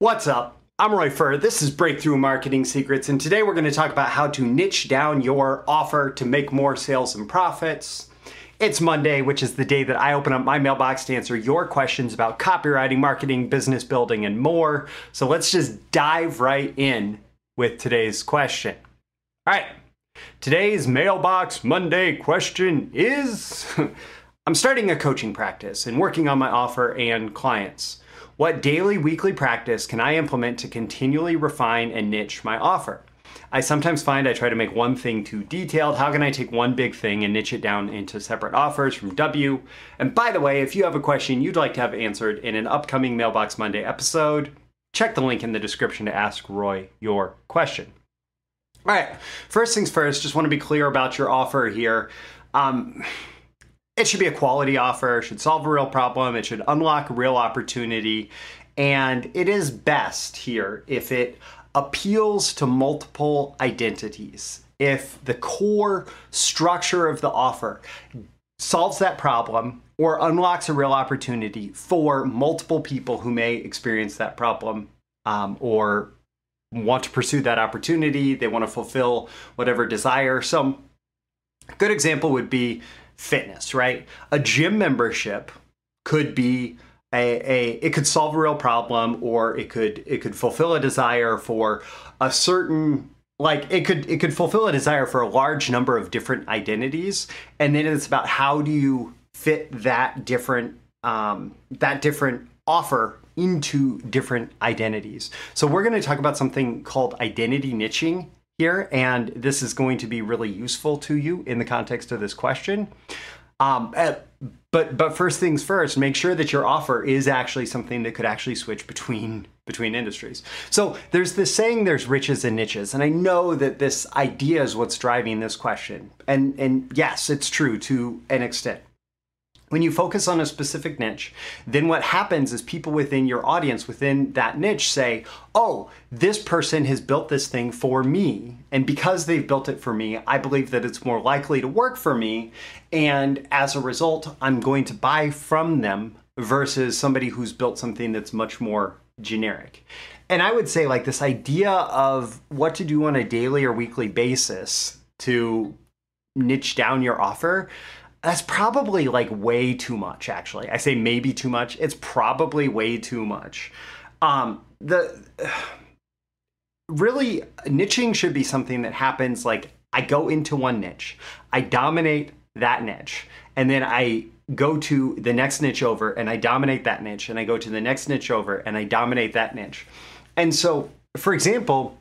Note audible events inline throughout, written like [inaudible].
What's up? I'm Roy Furr. This is Breakthrough Marketing Secrets, and today we're going to talk about how to niche down your offer to make more sales and profits. It's Monday, which is the day that I open up my mailbox to answer your questions about copywriting, marketing, business building, and more. So let's just dive right in with today's question. All right, today's Mailbox Monday question is [laughs] I'm starting a coaching practice and working on my offer and clients. What daily, weekly practice can I implement to continually refine and niche my offer? I sometimes find I try to make one thing too detailed. How can I take one big thing and niche it down into separate offers from W? And by the way, if you have a question you'd like to have answered in an upcoming Mailbox Monday episode, check the link in the description to ask Roy your question. All right, first things first, just want to be clear about your offer here. Um, it should be a quality offer, it should solve a real problem, it should unlock a real opportunity. And it is best here if it appeals to multiple identities. If the core structure of the offer solves that problem or unlocks a real opportunity for multiple people who may experience that problem um, or want to pursue that opportunity, they want to fulfill whatever desire. Some good example would be fitness, right? A gym membership could be a, a it could solve a real problem or it could it could fulfill a desire for a certain like it could it could fulfill a desire for a large number of different identities and then it's about how do you fit that different um, that different offer into different identities so we're going to talk about something called identity niching here, and this is going to be really useful to you in the context of this question. Um, uh, but but first things first, make sure that your offer is actually something that could actually switch between between industries. So there's this saying there's riches and niches, and I know that this idea is what's driving this question. And and yes, it's true to an extent. When you focus on a specific niche, then what happens is people within your audience, within that niche, say, Oh, this person has built this thing for me. And because they've built it for me, I believe that it's more likely to work for me. And as a result, I'm going to buy from them versus somebody who's built something that's much more generic. And I would say, like, this idea of what to do on a daily or weekly basis to niche down your offer that's probably like way too much, actually. I say maybe too much. It's probably way too much. Um, the [sighs] really niching should be something that happens like I go into one niche, I dominate that niche, and then I go to the next niche over and I dominate that niche, and I go to the next niche over and I dominate that niche. And so, for example,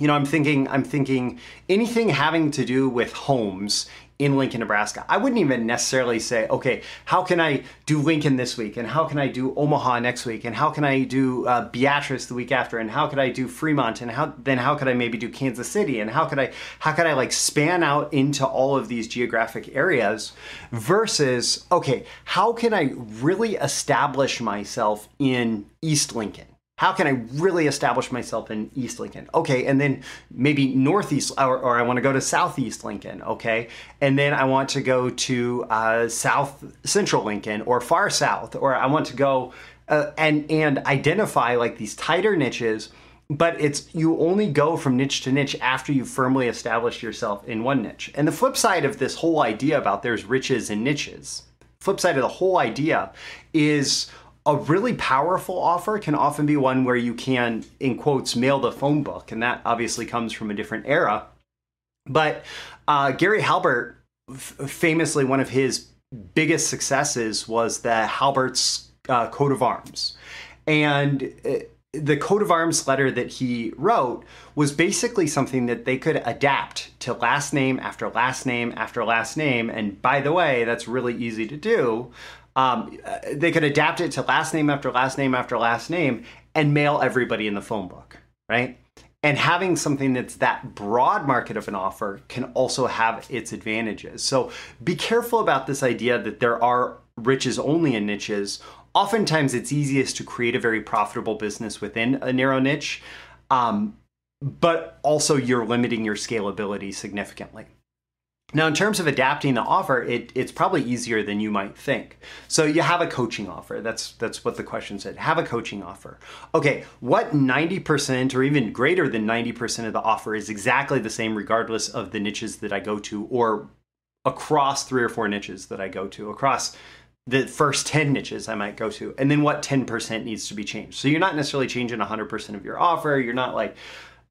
you know, I'm thinking, I'm thinking anything having to do with homes in Lincoln, Nebraska. I wouldn't even necessarily say, okay, how can I do Lincoln this week? And how can I do Omaha next week? And how can I do uh, Beatrice the week after? And how could I do Fremont? And how then how could I maybe do Kansas City? And how could I how could I like span out into all of these geographic areas versus okay, how can I really establish myself in East Lincoln? How can I really establish myself in East Lincoln? Okay, and then maybe Northeast, or, or I want to go to Southeast Lincoln, okay? And then I want to go to uh, South Central Lincoln or far South, or I want to go uh, and, and identify like these tighter niches but it's you only go from niche to niche after you've firmly established yourself in one niche. And the flip side of this whole idea about there's riches and niches, flip side of the whole idea is a really powerful offer can often be one where you can, in quotes, mail the phone book. And that obviously comes from a different era. But uh, Gary Halbert, famously, one of his biggest successes was the Halbert's uh, coat of arms. And uh, the coat of arms letter that he wrote was basically something that they could adapt to last name after last name after last name. And by the way, that's really easy to do um, they could adapt it to last name after last name after last name and mail everybody in the phone book, right? And having something that's that broad market of an offer can also have its advantages. So be careful about this idea that there are riches only in niches. Oftentimes, it's easiest to create a very profitable business within a narrow niche, um, but also you're limiting your scalability significantly. Now, in terms of adapting the offer, it, it's probably easier than you might think. So you have a coaching offer. That's that's what the question said. Have a coaching offer. Okay, what 90% or even greater than 90% of the offer is exactly the same regardless of the niches that I go to or across three or four niches that I go to, across the first 10 niches I might go to, and then what 10% needs to be changed. So you're not necessarily changing 100% of your offer. You're not like,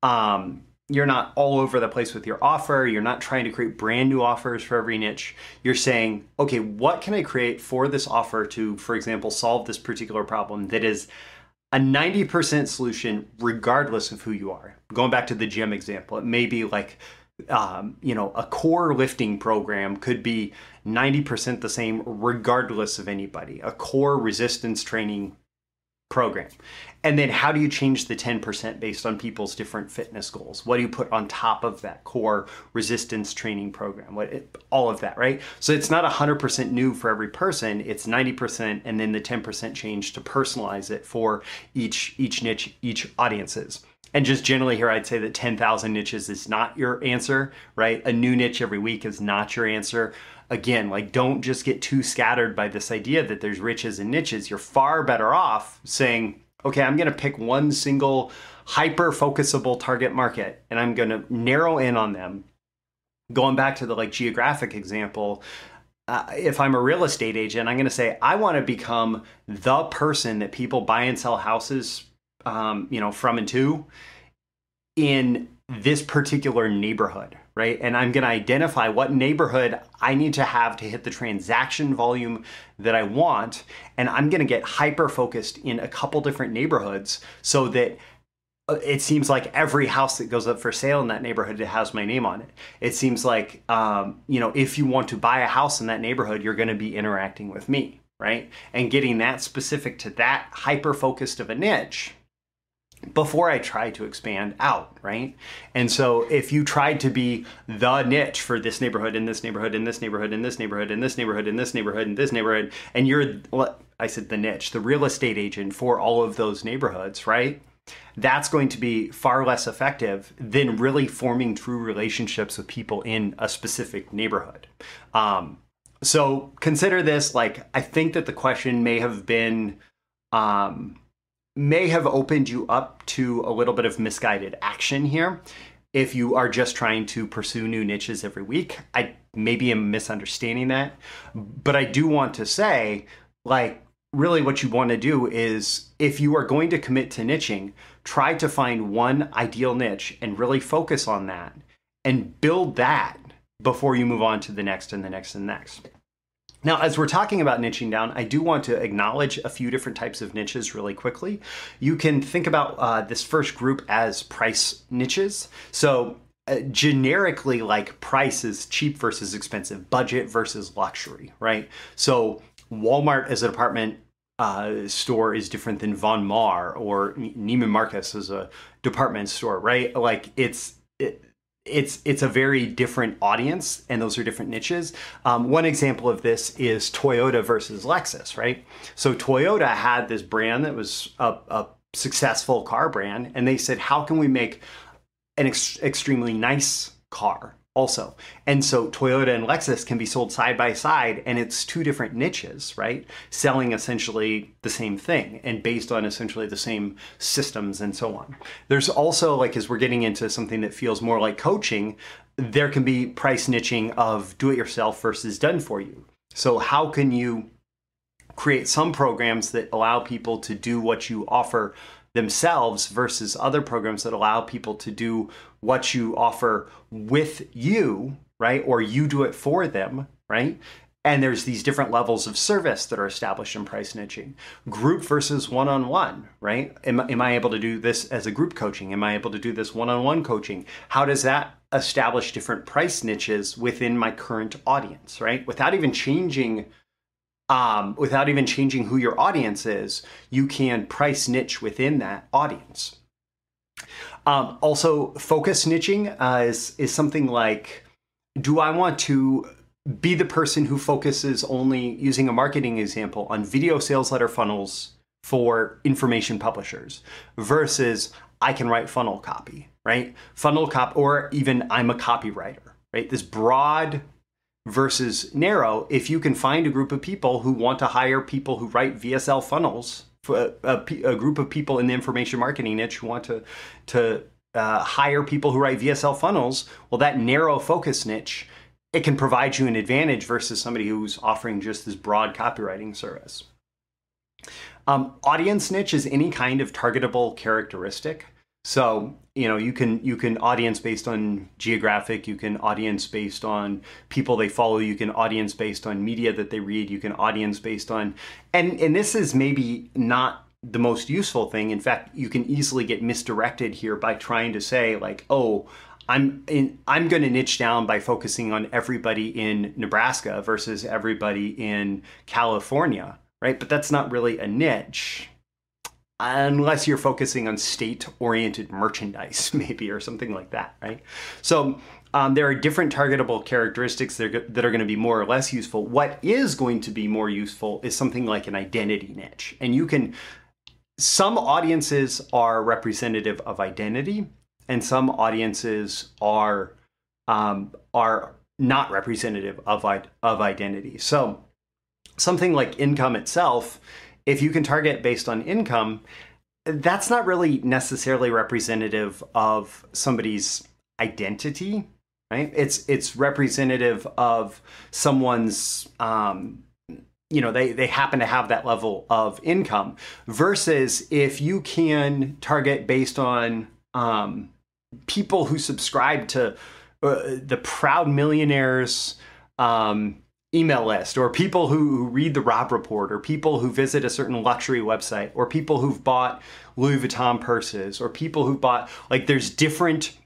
um, you're not all over the place with your offer. You're not trying to create brand new offers for every niche. You're saying, okay, what can I create for this offer to, for example, solve this particular problem that is a 90% solution regardless of who you are. Going back to the gym example, it may be like, um, you know, a core lifting program could be 90% the same regardless of anybody. A core resistance training program. And then how do you change the 10% based on people's different fitness goals? What do you put on top of that core resistance training program? What it, all of that, right? So it's not 100% new for every person, it's 90% and then the 10% change to personalize it for each each niche, each audiences. And just generally here I'd say that 10,000 niches is not your answer, right? A new niche every week is not your answer again, like don't just get too scattered by this idea that there's riches and niches. You're far better off saying, okay, I'm going to pick one single hyper focusable target market and I'm going to narrow in on them. Going back to the like geographic example, uh, if I'm a real estate agent, I'm going to say I want to become the person that people buy and sell houses, um, you know, from and to in this particular neighborhood, right? And I'm going to identify what neighborhood I need to have to hit the transaction volume that I want. And I'm going to get hyper focused in a couple different neighborhoods so that uh, it seems like every house that goes up for sale in that neighborhood has my name on it. It seems like, um, you know, if you want to buy a house in that neighborhood, you're going to be interacting with me, right? And getting that specific to that hyper focused of a niche before I try to expand out, right? And so if you tried to be the niche for this neighborhood, in this neighborhood, in this neighborhood, in this neighborhood, in this neighborhood, in this neighborhood, in this neighborhood, and you're I said the niche, the real estate agent for all of those neighborhoods, right? That's going to be far less effective than really forming true relationships with people in a specific neighborhood. Um, so consider this like I think that the question may have been um, may have opened you up to a little bit of misguided action here. If you are just trying to pursue new niches every week, I maybe am misunderstanding that. But I do want to say, like, really what you want to do is if you are going to commit to niching, try to find one ideal niche and really focus on that and build that before you move on to the next and the next and the next. Now, as we're talking about niching down, I do want to acknowledge a few different types of niches really quickly. You can think about uh, this first group as price niches. So, uh, generically, like price is cheap versus expensive, budget versus luxury, right? So, Walmart as a department uh, store is different than Von Maur or Neiman Marcus as a department store, right? Like, it's it, it's it's a very different audience and those are different niches. Um, one example of this is toyota versus lexus right? So toyota had this brand that was a, a successful car brand and they said how can we make an ex- extremely nice car also. And so Toyota and Lexus can be sold side by side and it's two different niches, right? Selling essentially the same thing and based on essentially the same systems and so on. There's also like as we're getting into something that feels more like coaching, there can be price niching of do it yourself versus done for you. So how can you create some programs that allow people to do what you offer themselves versus other programs that allow people to do what you offer with you, right? Or you do it for them, right? And there's these different levels of service that are established in price niching. Group versus one on one, right? Am, am I able to do this as a group coaching? Am I able to do this one on one coaching? How does that establish different price niches within my current audience, right? Without even changing um, without even changing who your audience is, you can price niche within that audience. Um, also, focus niching uh, is, is something like do I want to be the person who focuses only using a marketing example on video sales letter funnels for information publishers versus I can write funnel copy, right? Funnel copy, or even I'm a copywriter, right? This broad versus narrow. If you can find a group of people who want to hire people who write VSL funnels, for a, a, a group of people in the information marketing niche who want to to uh, hire people who write VSL funnels, well, that narrow focus niche, it can provide you an advantage versus somebody who's offering just this broad copywriting service. Um, audience niche is any kind of targetable characteristic. So you know you can you can audience based on geographic, you can audience based on people they follow, you can audience based on media that they read, you can audience based on, and and this is maybe not the most useful thing. In fact, you can easily get misdirected here by trying to say like, oh, I'm in, I'm going to niche down by focusing on everybody in Nebraska versus everybody in California, right? But that's not really a niche unless you're focusing on state-oriented merchandise [laughs] maybe or something like that, right? So um, there are different targetable characteristics that are, that are going to be more or less useful. What is going to be more useful is something like an identity niche. And you can some audiences are representative of identity, and some audiences are um, are not representative of of identity. So something like income itself, if you can target based on income, that's not really necessarily representative of somebody's identity, right? It's it's representative of someone's um, you know they they happen to have that level of income versus if you can target based on um, people who subscribe to uh, the proud millionaires um, email list or people who read the Robb report or people who visit a certain luxury website or people who've bought louis vuitton purses or people who've bought like there's different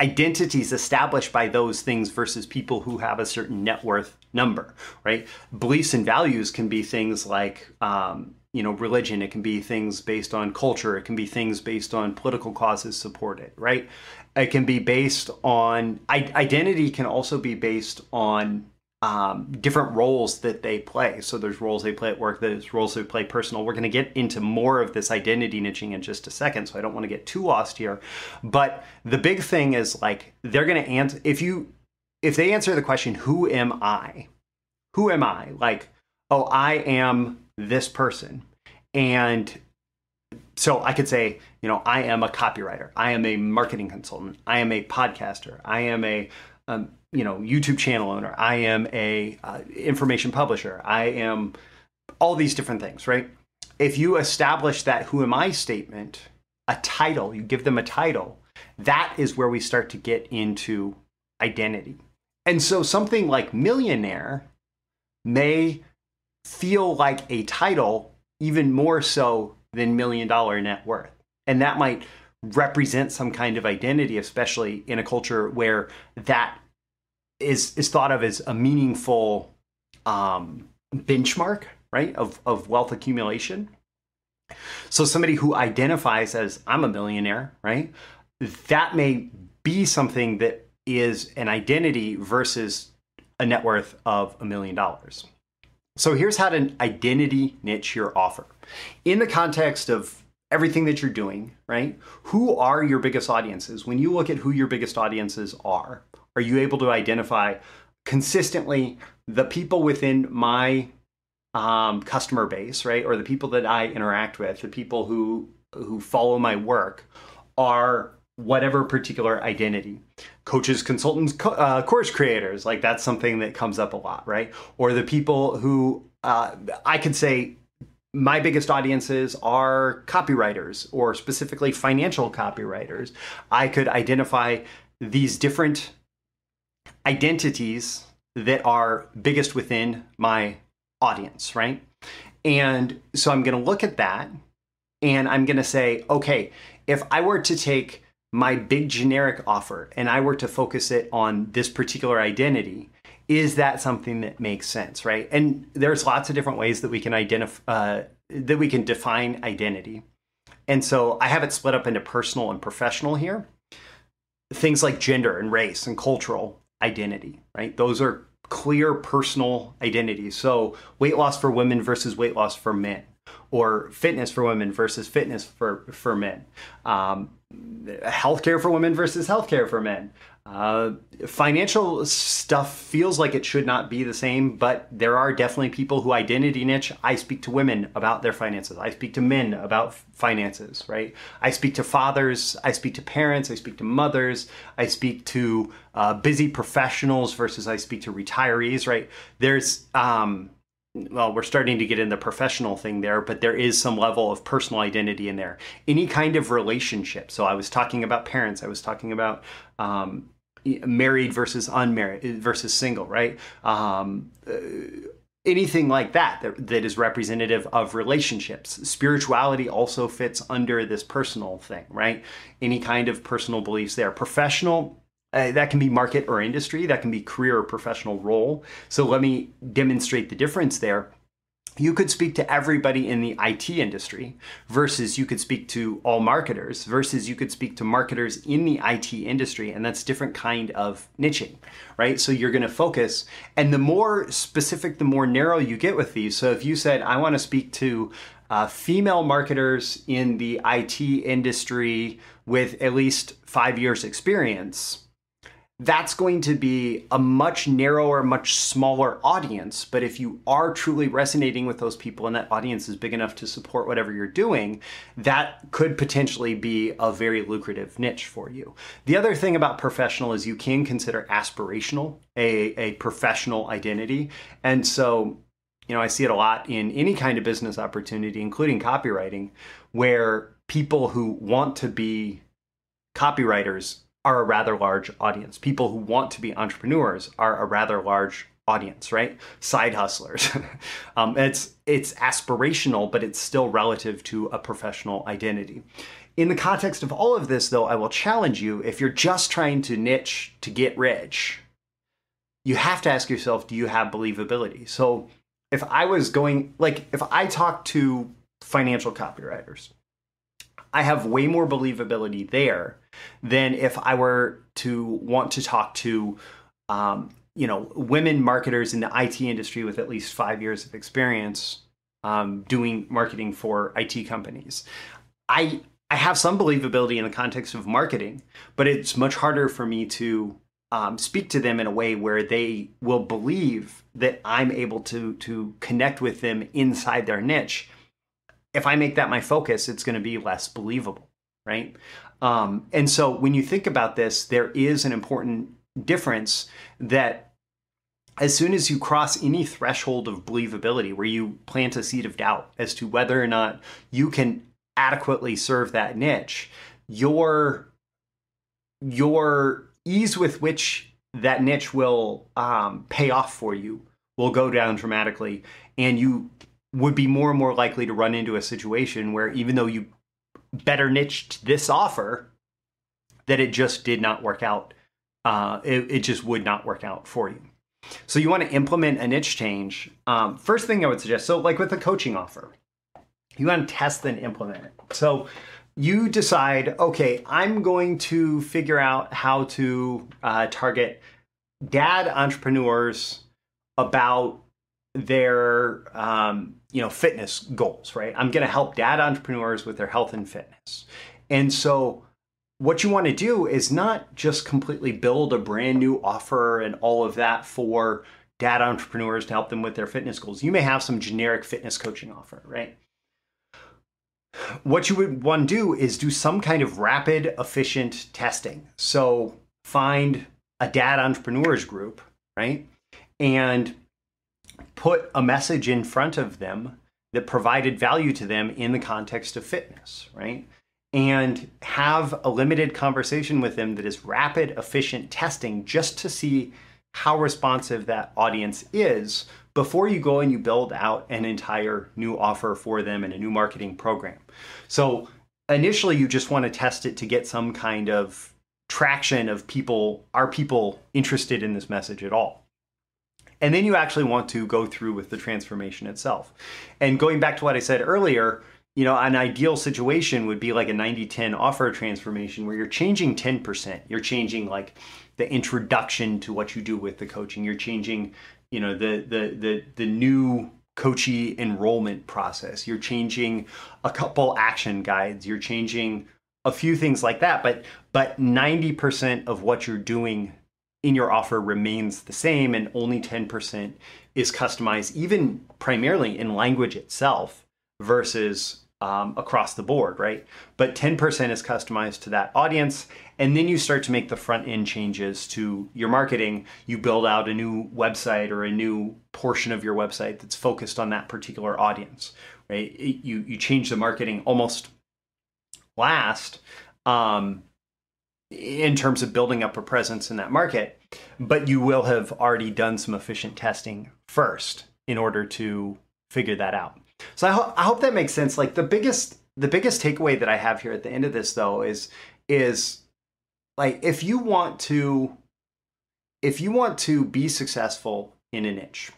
identities established by those things versus people who have a certain net worth number, right? Beliefs and values can be things like, um, you know, religion. It can be things based on culture. It can be things based on political causes supported, right? It can be based on I- identity. Can also be based on um, different roles that they play. So there's roles they play at work, there's roles they play personal. We're going to get into more of this identity niching in just a second, so I don't want to get too lost here. But the big thing is like they're going to answer if you if they answer the question, "Who am I?" Who am I? Like, oh, I am this person, and so I could say, you know, I am a copywriter, I am a marketing consultant, I am a podcaster, I am a um, you know YouTube channel owner. I am a uh, information publisher. I am all these different things, right? If you establish that who am I statement, a title, you give them a title, that is where we start to get into identity. And so something like millionaire may feel like a title even more so than million dollar net worth. And that might represent some kind of identity, especially in a culture where that is is thought of as a meaningful um, benchmark, right, of of wealth accumulation. So somebody who identifies as I'm a millionaire, right, that may be something that is an identity versus a net worth of a million dollars. So here's how to identity niche your offer. In the context of everything that you're doing, right? Who are your biggest audiences? When you look at who your biggest audiences are, are you able to identify consistently the people within my um, customer base, right, or the people that I interact with, the people who who follow my work, are whatever particular identity. Coaches, consultants, co- uh, course creators, like that's something that comes up a lot, right? Or the people who uh, I could say my biggest audiences are copywriters or specifically financial copywriters. I could identify these different identities that are biggest within my audience, right? And so I'm going to look at that and I'm going to say, okay, if I were to take my big generic offer and I were to focus it on this particular identity, is that something that makes sense, right? And there's lots of different ways that we can identify uh, that we can define identity. And so I have it split up into personal and professional here. Things like gender and race and cultural identity, right? Those are clear personal identities. So weight loss for women versus weight loss for men, or fitness for women versus fitness for for men, um, healthcare for women versus healthcare for men, Uh, financial stuff feels like it should not be the same, but there are definitely people who identity niche. I speak to women about their finances. I speak to men about finances, right? I speak to fathers. I speak to parents. I speak to mothers. I speak to uh, busy professionals versus I speak to retirees, right? There's, um, well, we're starting to get in the professional thing there, but there is some level of personal identity in there. Any kind of relationship. So I was talking about parents. I was talking about um, married versus unmarried versus single, right? Um, uh, anything like that, that that is representative of relationships. Spirituality also fits under this personal thing, right? Any kind of personal beliefs there. Professional. Uh, that can be market or industry, that can be career or professional role. So, let me demonstrate the difference there you could speak to everybody in the IT industry versus you could speak to all marketers versus you could speak to marketers in the IT industry and that's different kind of niching, right? So you're going to focus and the more specific the more narrow you get with these. So if you said I want to speak to uh, female marketers in the IT industry with at least 5 years experience, that's going to be a much narrower, much smaller audience. But if you are truly resonating with those people and that audience is big enough to support whatever you're doing, that could potentially be a very lucrative niche for you. The other thing about professional is you can consider aspirational a, a professional identity. And so, you know, I see it a lot in any kind of business opportunity, including copywriting, where people who want to be copywriters are a rather large audience. People who want to be entrepreneurs are a rather large audience, right? Side hustlers. [laughs] um, it's it's aspirational, but it's still relative to a professional identity. In the context of all of this, though, I will challenge you if you're just trying to niche to get rich, you have to ask yourself, do you have believability? So if I was going, like, if I talk to financial copywriters, I have way more believability there than if I were to want to talk to, um, you know, women marketers in the IT industry with at least five years of experience um, doing marketing for IT companies. I I have some believability in the context of marketing, but it's much harder for me to um, speak to them in a way where they will believe that I'm able to to connect with them inside their niche if I make that my focus, it's going to be less believable, right? Um, and so when you think about this, there is an important difference that as soon as you cross any threshold of believability where you plant a seed of doubt as to whether or not you can adequately serve that niche, your your ease with which that niche will um, pay off for you will go down dramatically, and you would be more and more likely to run into a situation where even though you better niched this offer, that it just did not work out. Uh, it, it, just would not work out for you. So you want to implement a niche change. Um, first thing I would suggest, so like with a coaching offer, you want to test and implement it. So you decide, okay, I'm going to figure out how to uh, target dad entrepreneurs about their um, you know fitness goals right? I'm going to help dad entrepreneurs with their health and fitness. And so what you want to do is not just completely build a brand new offer and all of that for dad entrepreneurs to help them with their fitness goals. You may have some generic fitness coaching offer right? What you would want to do is do some kind of rapid efficient testing. So find a dad entrepreneurs group right? And put a message in front of them that provided value to them in the context of fitness, right? And have a limited conversation with them that is rapid, efficient testing just to see how responsive that audience is before you go and you build out an entire new offer for them and a new marketing program. So initially, you just want to test it to get some kind of traction of people, are people interested in this message at all? And then you actually want to go through with the transformation itself. And going back to what I said earlier, you know, an ideal situation would be like a 90 10 offer transformation where you're changing 10%. You're changing like the introduction to what you do with the coaching. You're changing, you know, the the the the new coachee enrollment process. You're changing a couple action guides. You're changing a few things like that, but but 90% of what you're doing in your offer remains the same and only 10% is customized even primarily in language itself versus um, across the board, right? But 10% is customized to that audience. And then you start to make the front end changes to your marketing. You build out a new website or a new portion of your website that's focused on that particular audience, right? You, you change the marketing almost last um, in terms of building up a presence in that market, but you will have already done some efficient testing first in order to figure that out. So I, ho- I hope that makes sense. Like the biggest the biggest takeaway that I have here at the end of this though is is like if you want to if you want to be successful in a niche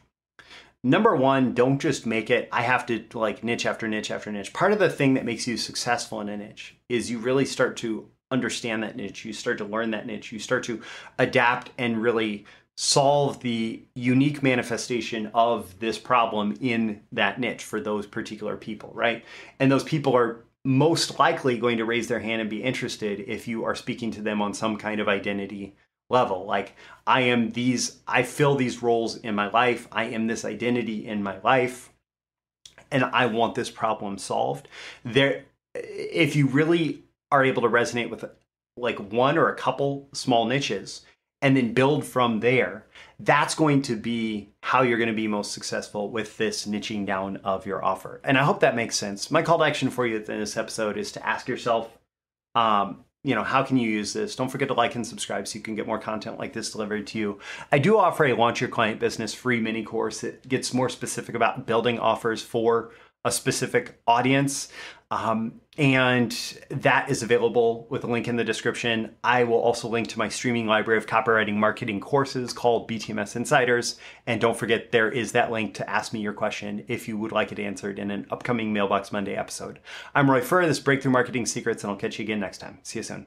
number one don't just make it i have to like niche after niche after niche part of the thing that makes you successful in a niche is you really start to understand that niche you start to learn that niche you start to adapt and really solve the unique manifestation of this problem in that niche for those particular people, right? And those people are most likely going to raise their hand and be interested if you are speaking to them on some kind of identity level. Like, I am these, I fill these roles in my life, I am this identity in my life, and I want this problem solved. There, if you really are able to resonate with like one or a couple small niches, and then build from there. That's going to be how you're going to be most successful with this niching down of your offer. And I hope that makes sense. My call to action for you in this episode is to ask yourself, um, you know, how can you use this? Don't forget to like and subscribe so you can get more content like this delivered to you. I do offer a Launch Your Client Business free mini course that gets more specific about building offers for a specific audience. Um, and that is available with a link in the description. I will also link to my streaming library of copywriting marketing courses called BTMS Insiders. And don't forget, there is that link to ask me your question if you would like it answered in an upcoming Mailbox Monday episode. I'm Roy Furr, this Breakthrough Marketing Secrets, and I'll catch you again next time. See you soon.